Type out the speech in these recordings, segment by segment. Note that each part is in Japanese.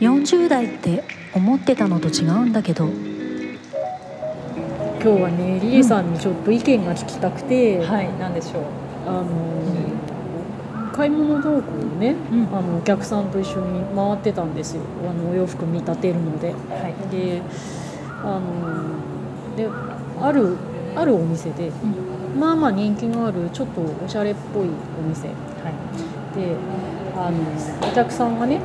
40代って思ってたのと違うんだけど。今日はねリエさんにちょっと意見が聞きたくて、はい。何でしょう。あの買い物道具をね、うん。あのお客さんと一緒に回ってたんですよ。あのお洋服見立てるので。はい。であのであるあるお店で、まあまあ人気のあるちょっとおしゃれっぽいお店。はい。であのお客さんがね、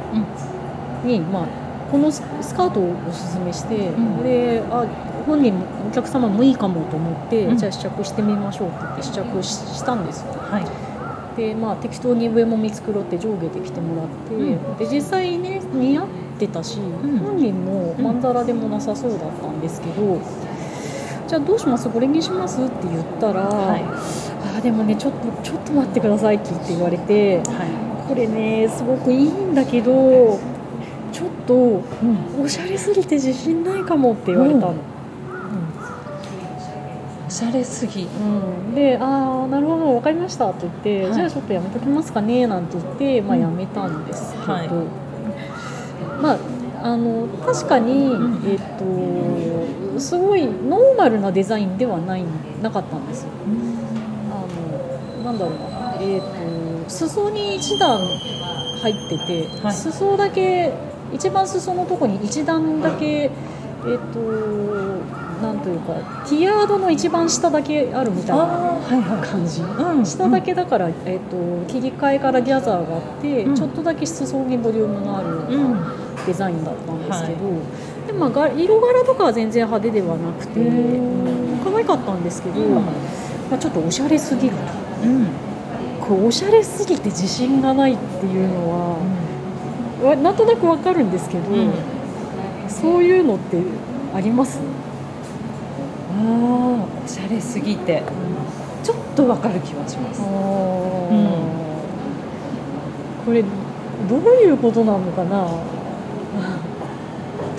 に、まあ、このススカートをおすすめして、ん。であ本人もお客様もいいかもと思って、うん。じゃあ試着してみましょうって言って試着ししたんですよ。はい。でまあ適当に上も見繕って上下で着てもらって、うん。で実際ね似合ってたし、ん。本人もまんざらでもなさそうだったんですけど、じゃあどうします？これにします？って言ったら、はい。あでもねちょっとちょっと待ってくださいって言って言われてはい。これねすごくいいんだけどちょっとうん。おしゃれすぎて自信ないかもって言われたの。おしゃれすぎ。うん、で「ああなるほど分かりました」って言って、はい。じゃあちょっとやめときますかね」なんて言って、まあ、うんやめたんですけど、はい。まああの確かに、ん。えっとすごいノーマルなデザインではないなかったんですよ。あのなんだろうな、えっと裾に一段入ってて、はい。裾だけ一番裾のとこに一段だけ、えっとなんというかティアードの一番下だけあるみたいなああはいはい。感じ。うん下だけだから、えっと切り替えからギャザーがあって、うん。ちょっとだけ裾にボリュームのあるうん。デザインだったんですけど、でまあ、が色柄とかは全然派手ではなくて、可愛かったんですけど、うん。まあ、ちょっとおしゃれすぎると。うん。こうおしゃれすぎて自信がないっていうのは、わなんとなくわかるんですけど、うん。そういうのってあります、ああおしゃれすぎて。ちょっとわかる気はします。これどういうことなのかな、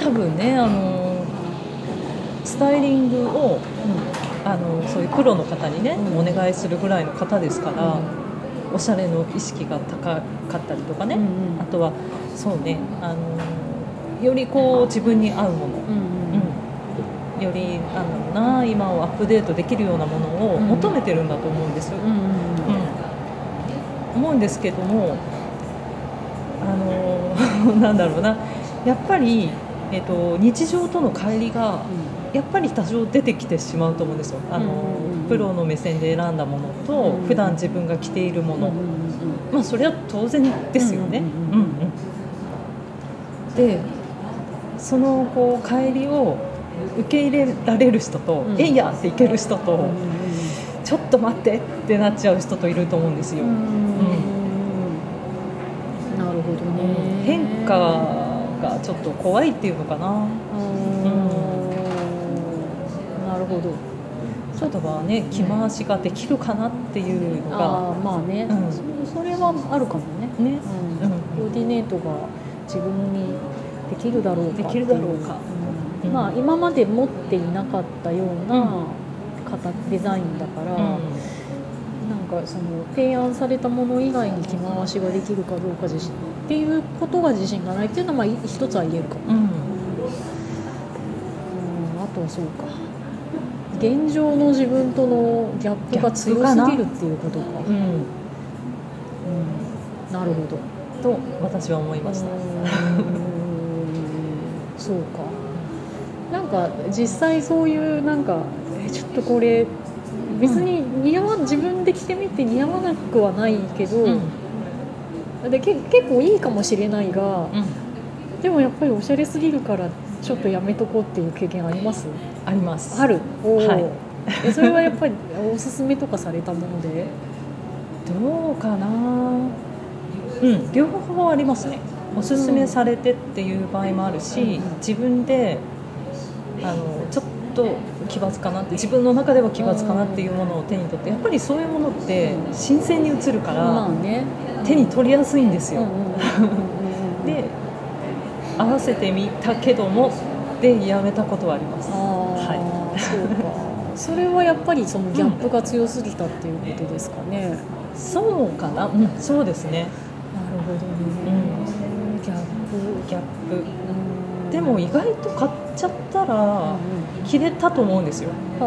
多分ねあのスタイリングをあのそういうプロの方にね、うん。お願いするぐらいの方ですから、おしゃれの意識が高かったりとかね、うんうん。あとはそうね。あのよりこう自分に合うもの、うんうん。うん。よりあのな今をアップデートできるようなものをうん。求めてるんだと思うんです。よ、うんうん。うん。思うんですけどもあの なんだろうな。やっぱり、えっと日常との乖離がやっぱり多少出てきてしまうと思うんですよ。あの、プロの目線で選んだものと、うんうん普段自分が着ているもの、まあそれは当然ですよね。うんうんでそのこう帰りを受け入れられる人と「うん。えいや!」っていける人と、ちょっと待ってってなっちゃう人といると思うんですよ。うん。なるほどね。変化がちょっと怖いっていうのかな。うん。なるほど。ちょっとはね着回しができるかなっていうのが、ああまあね、うん。そそれはあるかもね、ね、うん。うん。コーディネートが自分にできるだろうかできるだろうか。うんう。ん。まあ今まで持っていなかったような型デザインだから、なんかその提案されたもの以外に着回しができるかどうか自信っていうことが自信がないっていうのはまあい一つは言えるかも、うんうん。うん、あとはそうか。現状の自分とのギャップが強すぎるっていうことか、うん。うん。なるほどと私は思いました。そうか。なんか実際そういうなんかえちょっとこれ別に似合わ自分で着てみて似合わなくはないけど、うん。でけ結構いいかもしれないがうん。でもやっぱりおしゃれすぎるからちょっとやめとこうっていう経験あります？あります。ある？おー。はい。えそれはやっぱりおすすめとかされたもので？どうかな。うん、両方ありますね。おすすめされてっていう場合もあるし、うん。自分であのちょっと奇抜かなって自分の中では奇抜かなっていうものを手に取ってやっぱりそういうものって新鮮に映るから、手に取りやすいんですよ。で合わせてみたけどもでやめたことはあります。はそうか。それはやっぱりそのギャップが強すぎたっていうことですかね、そうかな、うん、そうですね。ほどね、ギャップギャップ。うんでも意外と買っちゃったら着れたと思うんですよ、うん。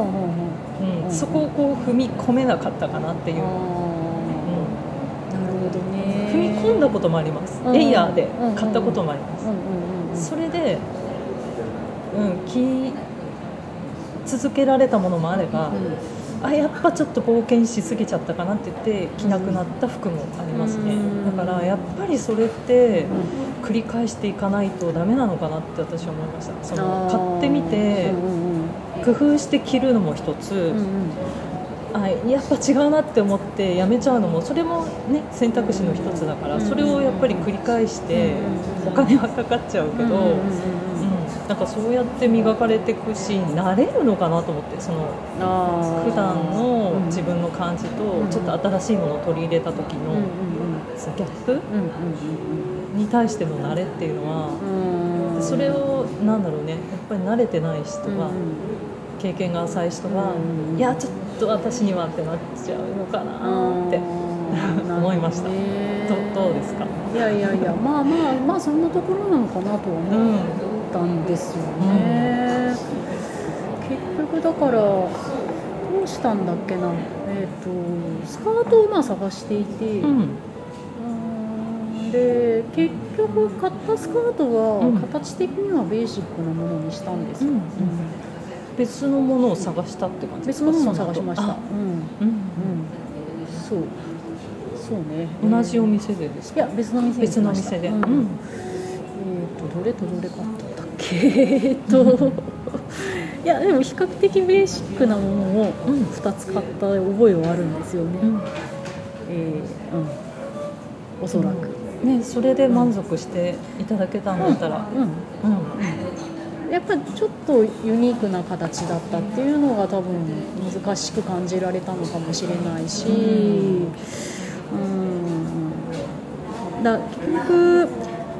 うんそこをこう踏み込めなかったかなっていう、うんーなるほどね。踏み込んだこともあります、うん。エイヤーで買ったこともあります、うんうんうんうん。それで、うん、着続けられたものもあれば、あやっぱちょっと冒険しすぎちゃったかなって言って着なくなった服もありますね、うん。だからやっぱりそれって繰り返していかないとダメなのかなって私は思いました。その買ってみて工夫して着るのも一つ、うんうん。あやっぱ違うなって思ってやめちゃうのもそれもね選択肢の一つだから、うんそれをやっぱり繰り返して、うんお金はかかっちゃうけど、なんかそうやって磨かれていくし慣れるのかなと思ってその普段のうん自分の感じとうん。ちょっと新しいものを取り入れた時のギャップに対しての慣れっていうのはそれをなんだろうねやっぱり慣れてない人は経験が浅い人はうんいやちょっと私にはってなっちゃうのかなって 思いました。どどうですか？いやいやいやまあまあまあそんなところなのかなとはう。思っんたんですよね、結局だからどうしたんだっけな。えっ、とスカートをまあ探していて、うん。うーん。で結局買ったスカートはうん。形的にはベーシックなものにしたんですよ、うん。別のものを探したって感じですか？別のものを探しました。あうん、うん、うん。そう。そうね。同じお店でですか？いや別の店に別の店で、ううん。んえっ、とどれとどれ買っえっといやでも比較的ベーシックなものをうん2つ買った覚えはあるんですよね、うん。えーうん。おそらく、ね、それで満足していただけたんだったら、うんうんやっぱりちょっとユニークな形だったっていうのが多分難しく感じられたのかもしれないし、うん、だ結局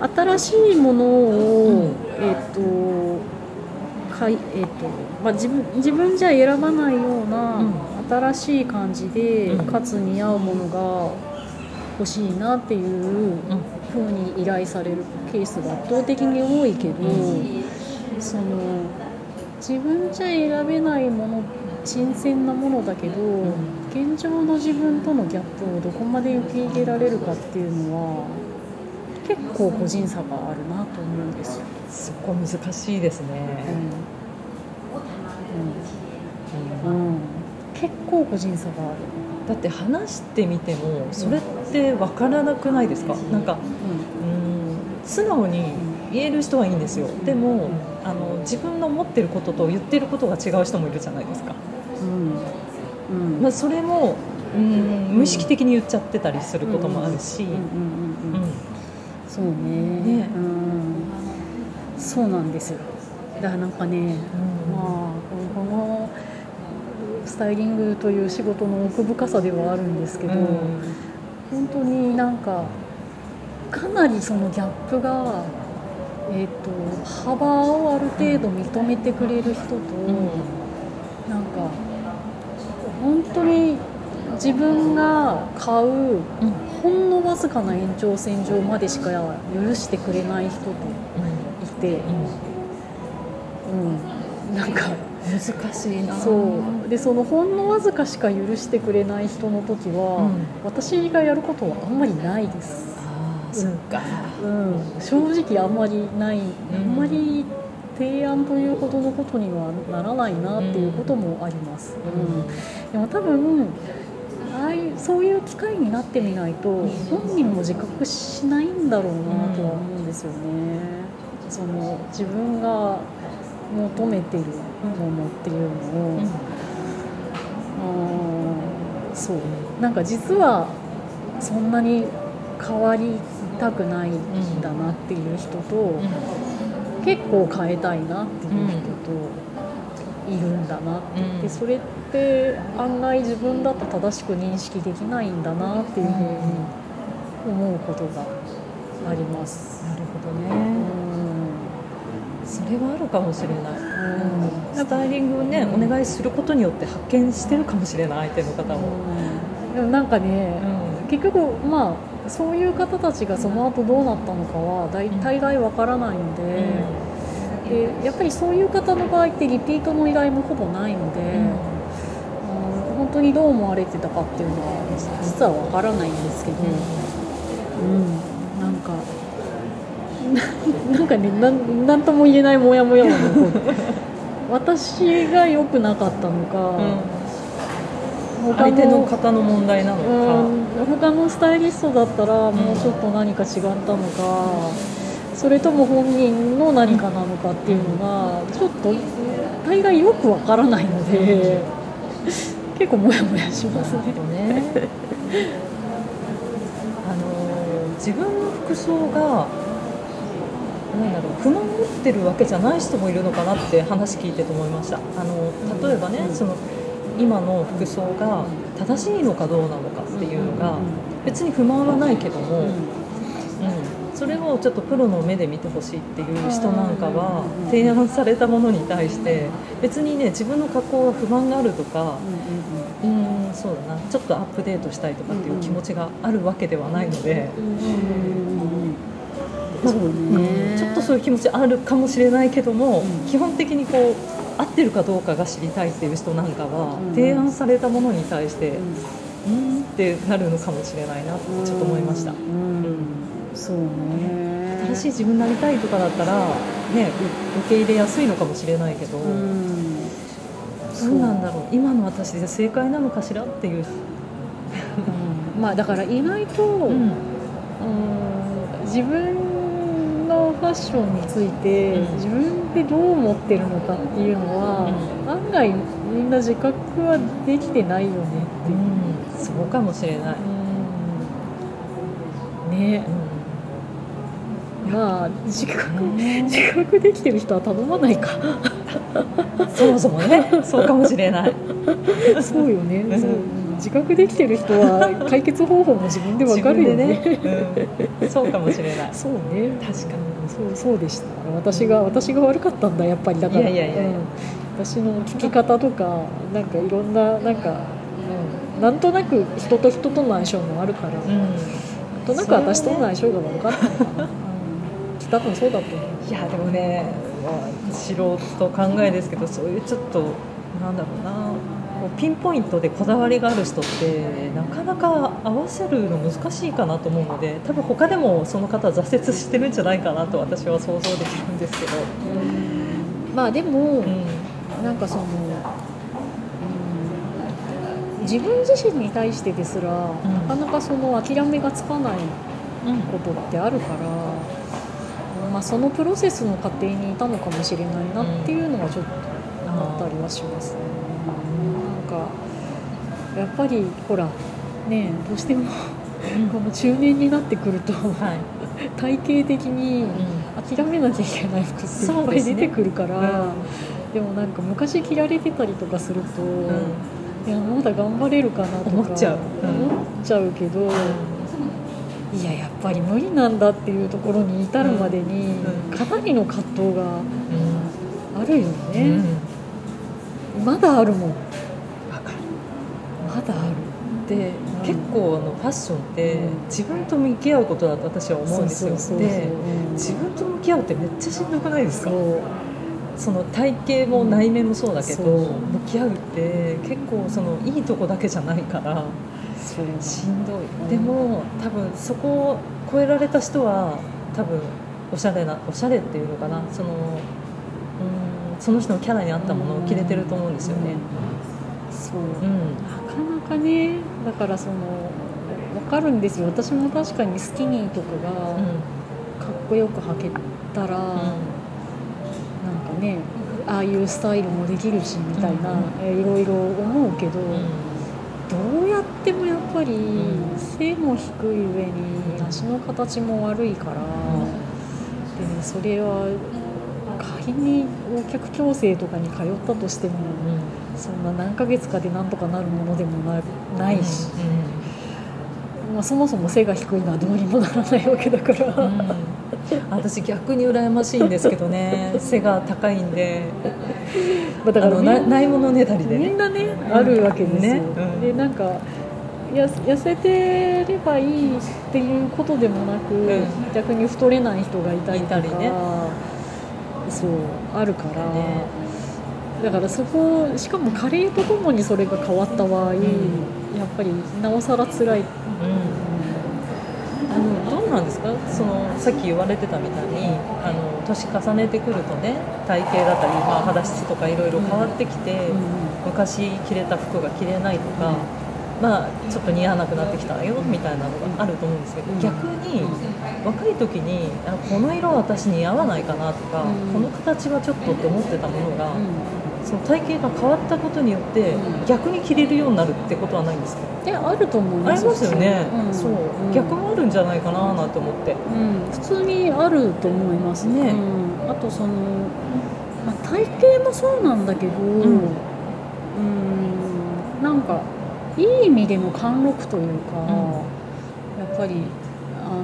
新しいものを、えっ、とかいえっ、とまあ自分自分じゃ選ばないようなうん。新しい感じで、うん。かつ似合うものが欲しいなっていううん風に依頼されるケースが圧倒的に多いけど、その自分じゃ選べないもの新鮮なものだけど、現状の自分とのギャップをどこまで受け入れられるかっていうのは結構個人差があるなと思うんですよ。そこ難しいですね、うん。うん。うん。結構個人差がある。だって話してみてもそれって分からなくないですか？なんかうん。素直に言える人はいいんですよ。でもあの自分の思ってることと言ってることが違う人もいるじゃないですか、うん。まあ、それもうん無意識的に言っちゃってたりすることもあるし、そうね。ね。うん、そうなんです。よだからなんかね、まあこのスタイリングという仕事の奥深さではあるんですけど、うん。本当になんかかなりそのギャップが、えー、と幅をある程度認めてくれる人と、なんか本当に自分が買うほんのわずかな延長線上までしか許してくれない人といて、うん、なんか。難しいな。そう。でそのほんのわずかしか許してくれない人の時は、うん。私がやることはあんまりないです、ああそっか。うん、正直あんまりない、あんまり提案というほどのことにはならないなっていうこともあります、うん。でも多分ああいうそういう機会になってみないと本人も自覚しないんだろうなとは思うんですよね、その自分が求めてるものっていうのを、あーそう。なんか実はそんなに変わりたくないんだなっていう人と、結構変えたいなっていう人といるんだなって、うん。でそれって案外自分だと正しく認識できないんだなっていうふうに思うことがあります。なるほどうねん。それはあるかもしれない。うん。スタイリングをね、お願いすることによって発見してるかもしれない相手の方も、でもなんかね、結局まあそういう方たちがその後どうなったのかは大大概わからないので,、でやっぱりそういう方の場合ってリピートの依頼もほぼないので、うん、本当にどう思われてたかっていうのは実はわからないんですけど、うん、なんか。な なんかねなんなんとも言えないモヤモヤは残る私が良くなかったのか、他相手の方の問題なのか、うん、他のスタイリストだったらもうちょっと何か違ったのか、それとも本人の何かなのかっていうのがちょっと大概よくわからないので、結構モヤモヤしますね。ね。あの自分の服装がなんだろう不満を持ってるわけじゃない人もいるのかなって話聞いてて思いました。あの例えばね、その今の服装が正しいのかどうなのかっていうのが別に不満はないけども、うん、それをちょっとプロの目で見てほしいっていう人なんかは提案されたものに対して別にね自分の格好は不満があるとか、うんそうだな。ちょっとアップデートしたいとかっていう気持ちがあるわけではないので。ちょっとそういう気持ちあるかもしれないけども、うん、基本的にこう合ってるかどうかが知りたいっていう人なんかは、うん、提案されたものに対して、うん、ってなるのかもしれないなってちょっと思いました。そうね。新しい自分になりたいとかだったら、ね、受け入れやすいのかもしれないけど、うん、そう。なんだろう。今の私で正解なのかしらっていう、うん、まあだから意外と、うん、自分のファッションについて、自分でどう思ってるのかっていうのは、案外みんな自覚はできてないよねっていう、そうかもしれない、ね、まあ自覚自覚できてる人は頼まないか。そもそもね そうかもしれない。そうよね、そう。自覚できてる人は解決方法も自分でわかるよね。ね、うん、そうかもしれない。そうね。確かに。そうそうでした。私が私が悪かったんだやっぱりだから。いやいやいや、うん、私の聞き方とかなんかいろんななんか、うん、なんとなく人と人との相性もあるから、うん、なんとなく私との相性が悪かったのかな、うん、多分そうだと思ういやでもね、まあ、素人考えですけどそういうちょっとなんだろうなピンポイントでこだわりがある人ってなかなか合わせるの難しいかなと思うので多分他でもその方は挫折してるんじゃないかなと私は想像できるんですけど。まあでも、うん、なんかその、うん、自分自身に対してですら、うん、なかなかその諦めがつかないことってあるから、うん、まあ、そのプロセスの過程にいたのかもしれないなっていうのはちょっと思ったりはしますね。かやっぱりほらねどうしてもこの中年になってくると、はい、体型的に諦めなきゃいけない服っていっぱい出てくるから、ねうん、でもなんか昔着られてたりとかすると、うん、いやまだ頑張れるかなとか思っちゃう、うん、思っちゃうけど、いややっぱり無理なんだっていうところに至るまでに、かなりの葛藤があるよね、まだあるもん。まだあるで、結構あのファッションって自分と向き合うことだと私は思うんですよ。で自分と向き合うってめっちゃしんどくないですか？その体型も内面もそう。だけど、向き合うって結構そのいいとこだけじゃないからしんどい、でも多分そこを超えられた人は多分おしゃれなおしゃれっていうのかな。そのうんその人のキャラに合ったものを着れてると思うんですよね。そう、うん。かねだからその分かるんですよ。私も確かにスキニーとかがかっこよく履けたら、うん、なんかねああいうスタイルもできるしみたいな、うん、いろいろ思うけど、うん、どうやってもやっぱり背も低い上に足の形も悪いから、でそれは仮にお客矯正とかに通ったとしても。そんな何ヶ月かでなんとかなるものでもなないし、うん、まあ、そもそも背が低いのはどうにもならないわけだから、うん、私逆に羨ましいんですけどね。背が高いんで、まあ、だからないものねだりで、ね、みんなねあるわけですよ、ね、でなんかや痩せてればいいっていうことでもなく、ん。逆に太れない人がいたりとか。いたりね。そうあるから、ねだからそこしかも加齢とともにそれが変わった場合、やっぱりなおさら辛い、うん。あのどうなんですか？そのさっき言われてたみたいにあの年重ねてくるとね体型だったり、まあ、肌質とかいろいろ変わってきて、昔着れた服が着れないとか、まあ、ちょっと似合わなくなってきたよみたいなのがあると思うんですけど、うん。逆に若い時にあこの色私似合わないかなとか、うん。この形はちょっとって思ってたものが、うんその体型が変わったことによって、うん。逆に着れるようになるってことはないんですか？であると思いありますますよね、うん。そう、うん。逆もあるんじゃないかななんて思って。うん、普通にあると思います。ね。うん、あとその、まあ、体型もそうなんだけど、うん。ん。なんかいい意味での貫禄というか、ん。やっぱりあの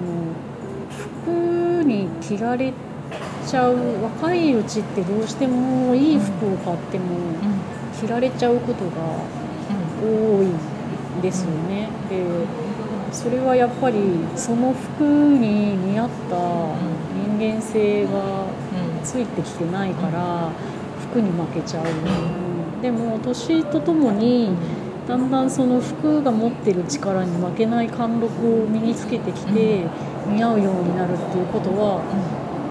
服に着られちゃう若いうちってどうしてもいい服を買っても着られちゃうことが多いんですよね。でそれはやっぱりその服に似合った人間性がついてきてないから服に負けちゃう、でも年とともにだんだんその服が持ってる力に負けない貫禄を身につけてきて似合うようになるっていうことは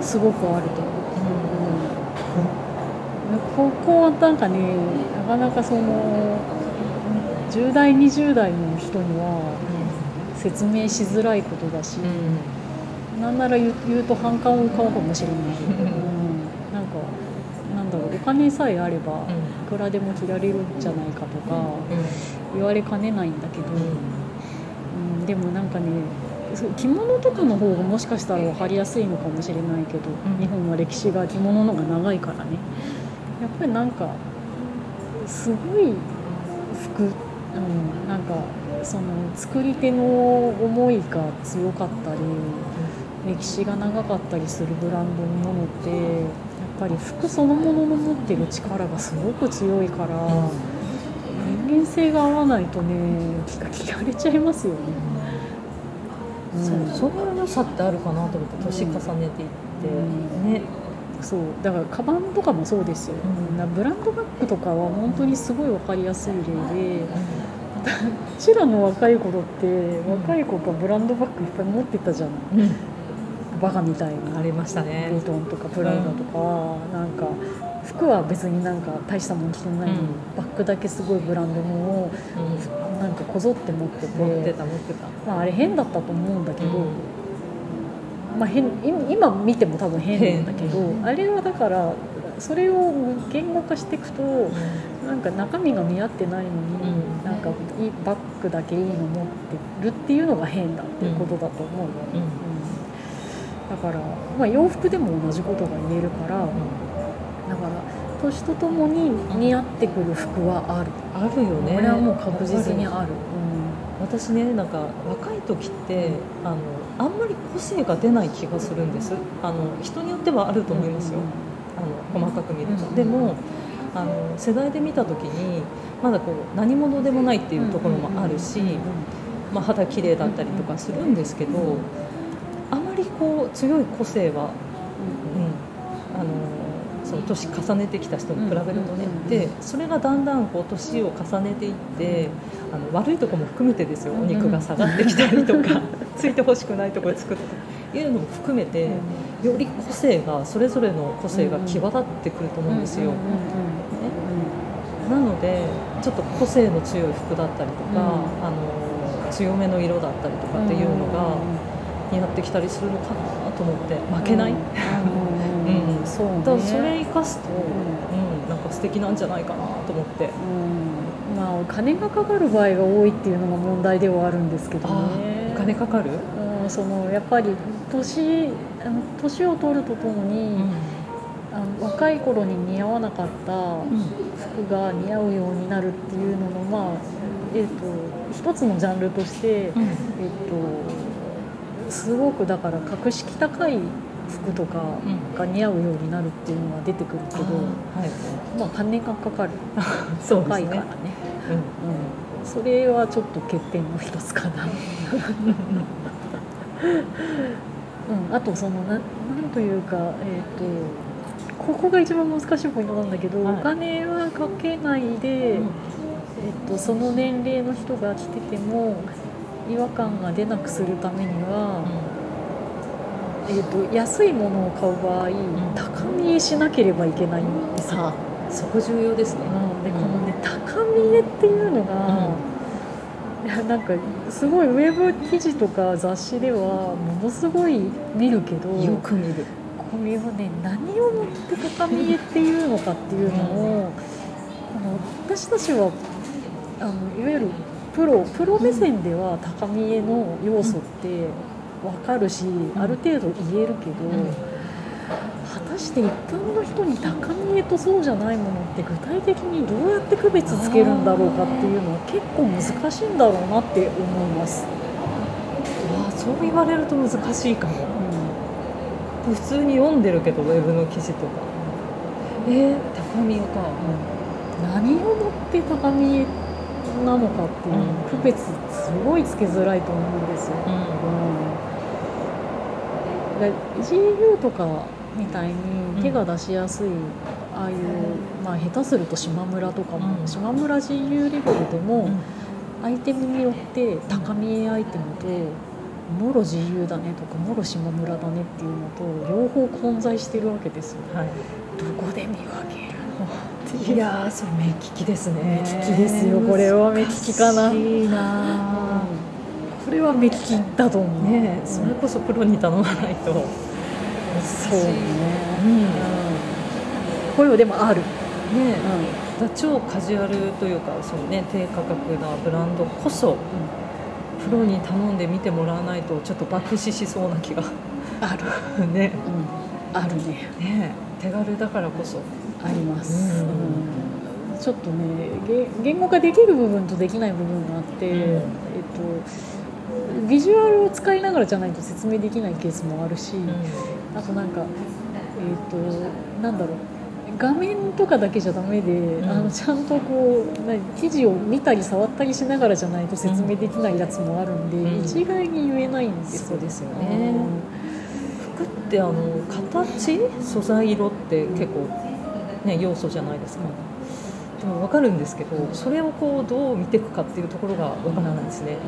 すごくあると思う、うん、ここはなんかねなかなかその10代20代の人には説明しづらいことだし、なんなら言う言うと反感を買うかもしれない、うん、なんかなんだろうお金さえあればいくらでも着られるんじゃないかとか言われかねないんだけど、うん、でもなんかねそう着物とかの方がもしかしたら分かりやすいのかもしれないけど、ん。日本は歴史が着物の方が長いからね。やっぱりなんかすごい服、うん、なんかその作り手の思いが強かったり歴史が長かったりするブランドのものってやっぱり服そのものの持ってる力がすごく強いから、人間性が合わないとね着着られちゃいますよね。うんそうその良さってあるかなと思って年重ねていって、ねそう。だからカバンとかもそうですよ、うん。なブランドバッグとかは本当にすごい分かりやすい例でう ちらの若い頃って若い子がブランドバッグいっぱい持ってたじゃない。うんバカみたいにありましたね。ボートンとかプラウダとか、なんか服は別になんか大したもん着てない。のに、うん。バッグだけすごいブランドのをなんかこぞって持ってて。持ってた持ってた。まあ、あれ変だったと思うんだけど、うん。まあ、変い今見ても多分変なんだけど、変あれはだからそれを言語化していくとなんか中身が見合ってないのに、うん。なんかいいバッグだけいいの持ってるっていうのが変だっていうことだと思うよ、うん。うんだから、まあ、洋服でも同じことが言えるから、だから年とともに似合ってくる服はある、あるよね。これはもう確実にある、私ねなんか若い時ってあのあんまり個性が出ない気がするんです。あの人によってはあると思いますよ、あの細かく見ると、うんでもあの世代で見た時にまだこう何者でもないっていうところもあるし、まあ、肌綺麗だったりとかするんですけど、こう強い個性は、うん、あのその年重ねてきた人に比べるとね、うんでそれがだんだんこう年を重ねていってあの悪いところも含めてですよ。お肉が下がってきたりとか、ついてほしくないところ作っていうのも含めて、より個性がそれぞれの個性が際立ってくると思うんですよ。なのでちょっと個性の強い服だったりとか、うんあの強めの色だったりとかっていうのが似合ってきたりするのかなと思って負けない、うん。うん。そうね。だそれ生かすと、ううんなんか素敵なんじゃないかなと思って、うん。まあお金がかかる場合が多いっていうのが問題ではあるんですけどあねお金かかる、うんそのやっぱり年あの年を取るとともに、あの若い頃に似合わなかった服が似合うようになるっていうののまあえっ、と一つのジャンルとして、えっ、とすごくだから格式高い服とかが似合うようになるっていうのは出てくるけど、はい、まあ金がかかる。そうですね。高いからね。うん。それはちょっと欠点の一つかな。うん、あとそのななんというか、えー、とここが一番難しいポイントなんだけど、はい。お金はかけないで、えっとその年齢の人が来てても違和感が出なくするためには、えっと安いものを買う場合、高見えしなければいけないんですよ。あそこ重要ですね。うん。でこのね高見えっていうのが、いやなんかすごいウェブ記事とか雑誌ではものすごい見るけどよく見る。これはね何をもって高見えっていうのかっていうのを、あの私たちはあのいわゆるプロプロ目線では高見えの要素って分かるし、ある程度言えるけど、果たして一般の人に高見えとそうじゃないものって具体的にどうやって区別つけるんだろうかっていうのは結構難しいんだろうなって思います。ああそう言われると難しいかも。うん普通に読んでるけどウェブの記事とか。えー、高見えか。何をもって高見えなのかっていううん区別すごいつけづらいと思うんですよ。うん。うん、で GU とかみたいに手が出しやすい、ああいう、まあ、下手すると島村とかも、うん。島村 GU レベルでも、アイテムによって高見えアイテムともろ GU だねとかもろ島村だねっていうのと両方混在してるわけですよ。はい。どこで見分けるいやーそれ目利きですね。目利きですよこれは。目利きかな。これは目利きだと思う。ねえそれこそプロに頼まないと。そう。ね、うんうん。これはでもある、ねえ。だ超カジュアルというかそう、ね、低価格なブランドこそプロに頼んで見てもらわないとちょっと爆死しそうな気が。ある、ね。うん、あるね。ねえ手軽だからこそあります、うん。うん。ちょっとね言言語化できる部分とできない部分があって、うん。えっとビジュアルを使いながらじゃないと説明できないケースもあるし、あとなんかえっ、となんだろう。画面とかだけじゃダメで、ん。あのちゃんとこう何記事を見たり触ったりしながらじゃないと説明できないやつもあるんで、うん。一概に言えないんですよ。そうですよね。服ってあの形？素材色って結構、ね、要素じゃないですか、でも分かるんですけどそれをこうどう見ていくかっていうところが分からないですね、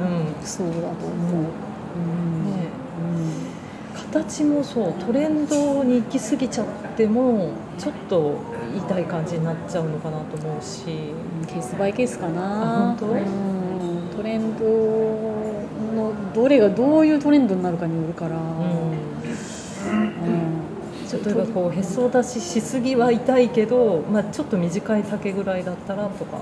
うん。うん。そうだと思う、うん。ね。形もそうトレンドに行き過ぎちゃってもちょっと痛い感じになっちゃうのかなと思うし。うん。ケースバイケースかあな本当？うん。トレンドのどれがどういうトレンドになるかによるから、うんうん例えばこうへそ出ししすぎは痛いけど、まあ、ちょっと短い丈ぐらいだったらとか。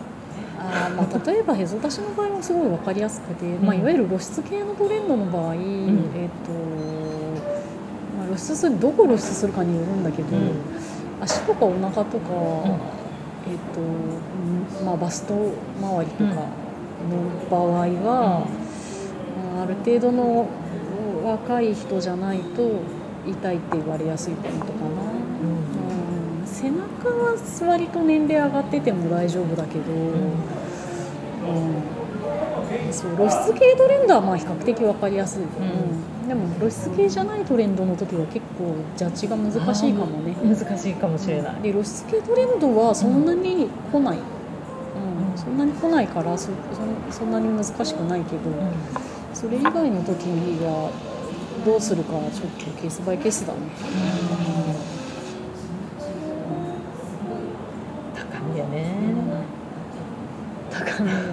あーまあ、例えばへそ出しの場合はすごい分かりやすくて、ん。まあ、いわゆる露出系のトレンドの場合、ん。えーとまあ、露出するどこ露出するかによるんだけど、うん。足とかお腹とか、ん。えーとうんまあ、バスト周りとかの場合は、まあある程度の若い人じゃないと痛いって言われやすいポイントかな。うん。背中は割と年齢上がってても大丈夫だけど、うん。そう露出系トレンドはまあ比較的分かりやすい、うん。でも露出系じゃないトレンドの時は結構ジャッジが難しいかもね。難しいかもしれない、で露出系トレンドはそんなに来ない、うん。そんなに来ないからそそそんなに難しくないけど、それ以外の時はどうするかはちょっとケースバイケースだね、高みやね、高めでね。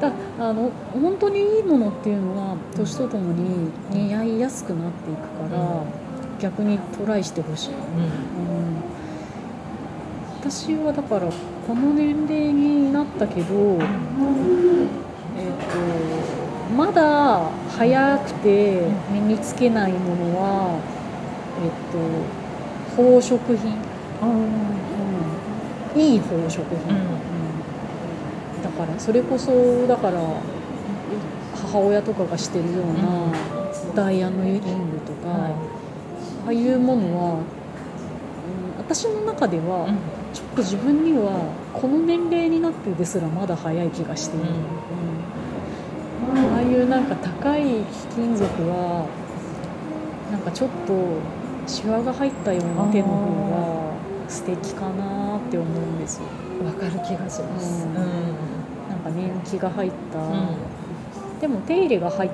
だあの本当にいいものっていうのは年とともに似合いやすくなっていくから、逆にトライしてほしい、うん、私はだからこの年齢になったけど、えっとまだ早くて身につけないものは、えっと宝飾品、うん、いい宝飾品、うん。だからそれこそだから母親とかがしてるようなダイヤのリングとか、ああいうものは、うん私の中では、ちょっと自分にはこの年齢になってですらまだ早い気がしている、うんああいうなんか高い貴金属はなんかちょっとシワが入ったような手の方が素敵かなって思うんですよ、わかる気がします、うん。うんなんか年季が入った、でも手入れが入っ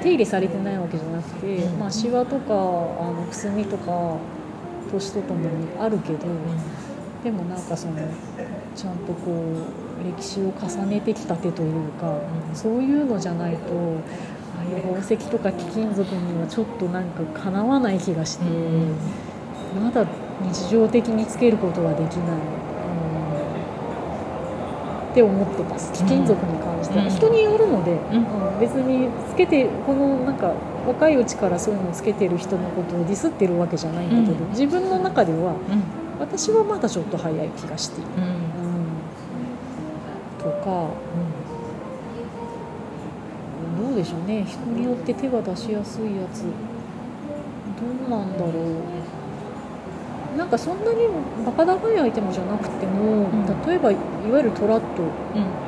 手入れされてないわけじゃなくて、うん。まあシワとかあのくすみとか年とともにあるけど、でもなんかそのちゃんとこう歴史を重ねてきた手というか、うんそういうのじゃないとああいう宝石とか貴金属にはちょっとなんかかなわない気がして、まだ日常的につけることはできない、って思ってます。貴金属に関しては、うん。人によるので、んうん。別につけてこのなんか若いうちからそういうのをつけてる人のことをディスってるわけじゃないんだけど、うん。自分の中ではうん。私はまだちょっと早い気がしている、うんうん、どうでしょうね。人によって手が出しやすいやつ。どうなんだろう。なんかそんなにバカ高いアイテムじゃなくても、ん。例えばいわゆるトラット。うん。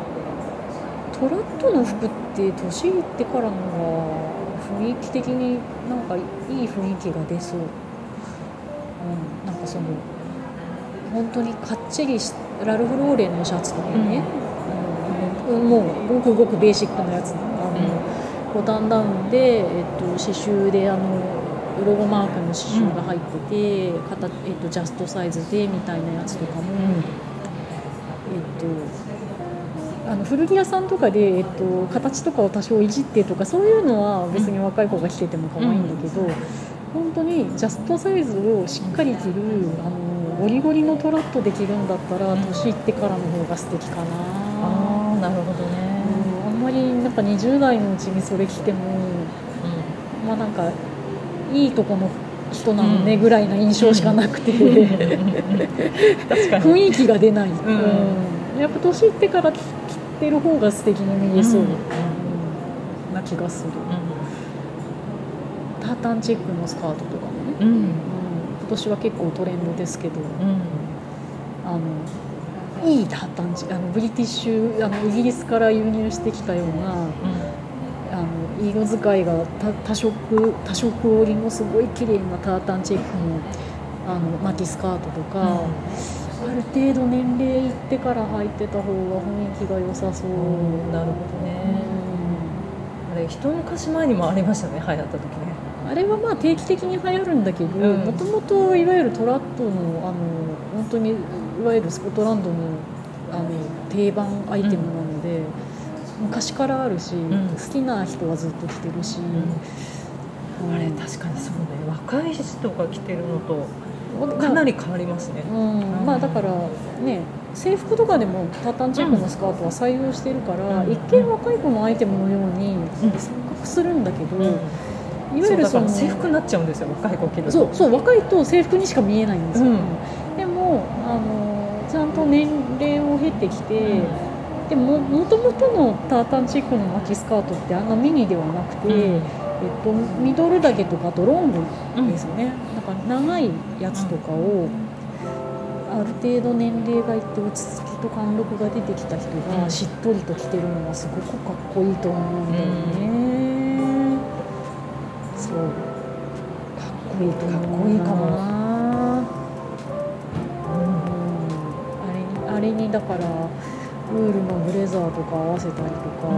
トラットの服って年いってからのが雰囲気的になんかいい雰囲気が出そう、うん、なんかその本当にかっちりしラルフ・ローレンのシャツとかね、うんもうごくごくベーシックなやつあの、ボタンダウンで、えっと、刺繍であのロゴマークの刺繍が入ってて、型えっと、ジャストサイズでみたいなやつとかも、えっと、あの古着屋さんとかで、えっと、形とかを多少いじってとかそういうのは別に若い子が着てても可愛いんだけど、本当にジャストサイズをしっかり着るあのゴリゴリのトラットで着るんだったらうん。年いってからの方が素敵かな。ああなるほどねうんあんまりなんか20代のうちにそれ着てもまあなんかいいとこの人なのねうんぐらいな印象しかなくて、雰囲気が出ない、ん。うん。やっぱ年いってから着着てる方が素敵に見えそう、うん。うん。な気がするタータンチェックのスカートとかもね、うん。うん。うん。今年は結構トレンドですけどうん。あのいいタータンチあのブリティッシュあのイギリスから輸入してきたようなあの色使いが多多色多色織りのすごい綺麗なタータンチェックのあの巻きスカートとか、ある程度年齢いってから履いてた方が雰囲気が良さそう、うん。なるほどね。あれ一昔前にもありましたね流行った時ね。あれはまあ定期的に流行るんだけどうん。もともといわゆるトラットのあの本当にいわゆるスコットランドのあの定番アイテムなので、昔からあるし、ん。好きな人はずっと着てるし、うん。あれ確かにそうね。若い人が着てるのとまあかなり変わりますね。うん。まあだからね制服とかでもタータンチェックのスカートは採用してるから、うん。一見若い子のアイテムのようにん。錯覚するんだけど、いわゆるその制服になっちゃうんですよ若い子着ると。そうそう若いと制服にしか見えないんですよ、うんでもあのちゃんと年齢を経てきて、うん。でももともとのタータンチェックの巻きスカートってあんなミニではなくて、うん。えっと、ミドル丈とかあとロングですよね、だから長いやつとかを、ある程度年齢がいって落ち着きと貫禄が出てきた人うん。がしっとりと着てるのはすごくかっこいいと思うんだよね、そう。かっこいいと思うな。かっこいいかも。うにだからウールのブレザーとか合わせたりとか、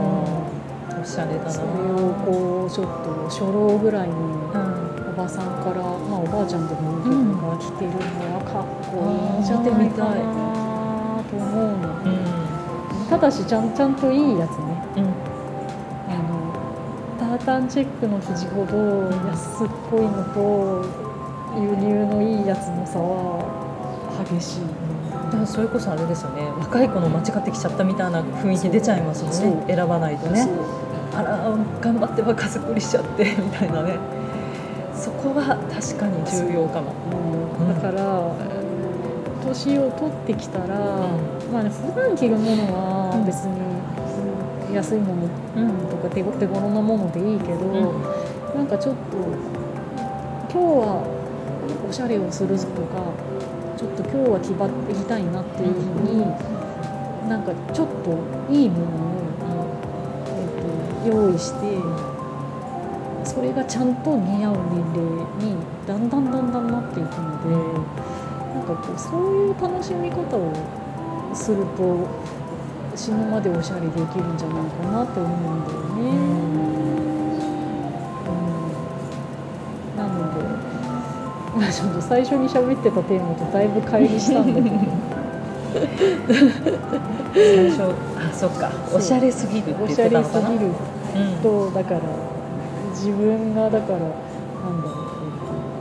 おしゃれだな。それをこうちょっと初老ぐらいのうん。おばさんから、まあ、おばあちゃんでもいいけど、うんが着てるのはかっこいいんじゃない。かなと思うの、うんただしちゃんちゃんといいやつね。うん。あのタータンチェックの生地ほど安っぽいのと輸入のいいやつの差は激しい、それこそあれですよね。若い子の間違ってきちゃったみたいな雰囲気出ちゃいますもんね選ばないとね。あら頑張って若作りしちゃってみたいなね。そこは確かに重要かも。う。ん。だから年を取ってきたら、うまあね、普段着るものはうん。別に安いものうん。とか手ご手頃なものでいいけど、なんかちょっと今日はおしゃれをするぞとかちょっと今日は気張っていきたいなっていうふうになんかちょっといいものを、えー、と用意してそれがちゃんと似合う年齢にだんだんだんだんなっていくのでなんかこうそういう楽しみ方をすると死ぬまでおしゃれできるんじゃないかなと思うんだよね。ちょっと最初に喋ってたテーマとだいぶ乖離したんだけど。最初あそっかおしゃれすぎるおしてゃれすぎるうんとだから自分がだからなんだろ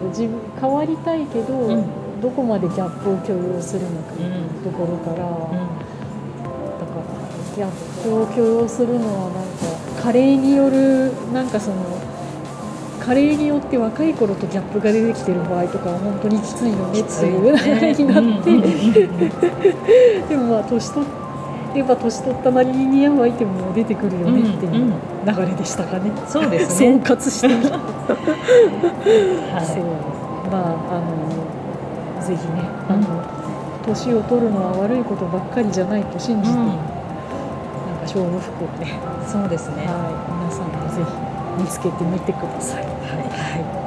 う自分変わりたいけど、ん。どこまでギャップを許容するのかっていうところから、だからギャップを許容するのはなんか加齢によるなんかその加齢によって若い頃とギャップが出てきてる場合とかは本当にきついよねっていう流れになって、でもまあ年取れば年取ったなりに似合うアイテムも出てくるよねっていう。うんうん。流れでしたかね。そうです総ね。括してみるはそう。まああのぜひねあうんの年を取るのは悪いことばっかりじゃないと信じて、うん。なんか勝負服をね、いそうですね。はい、皆さんもぜひ見つけてみてくださいはい。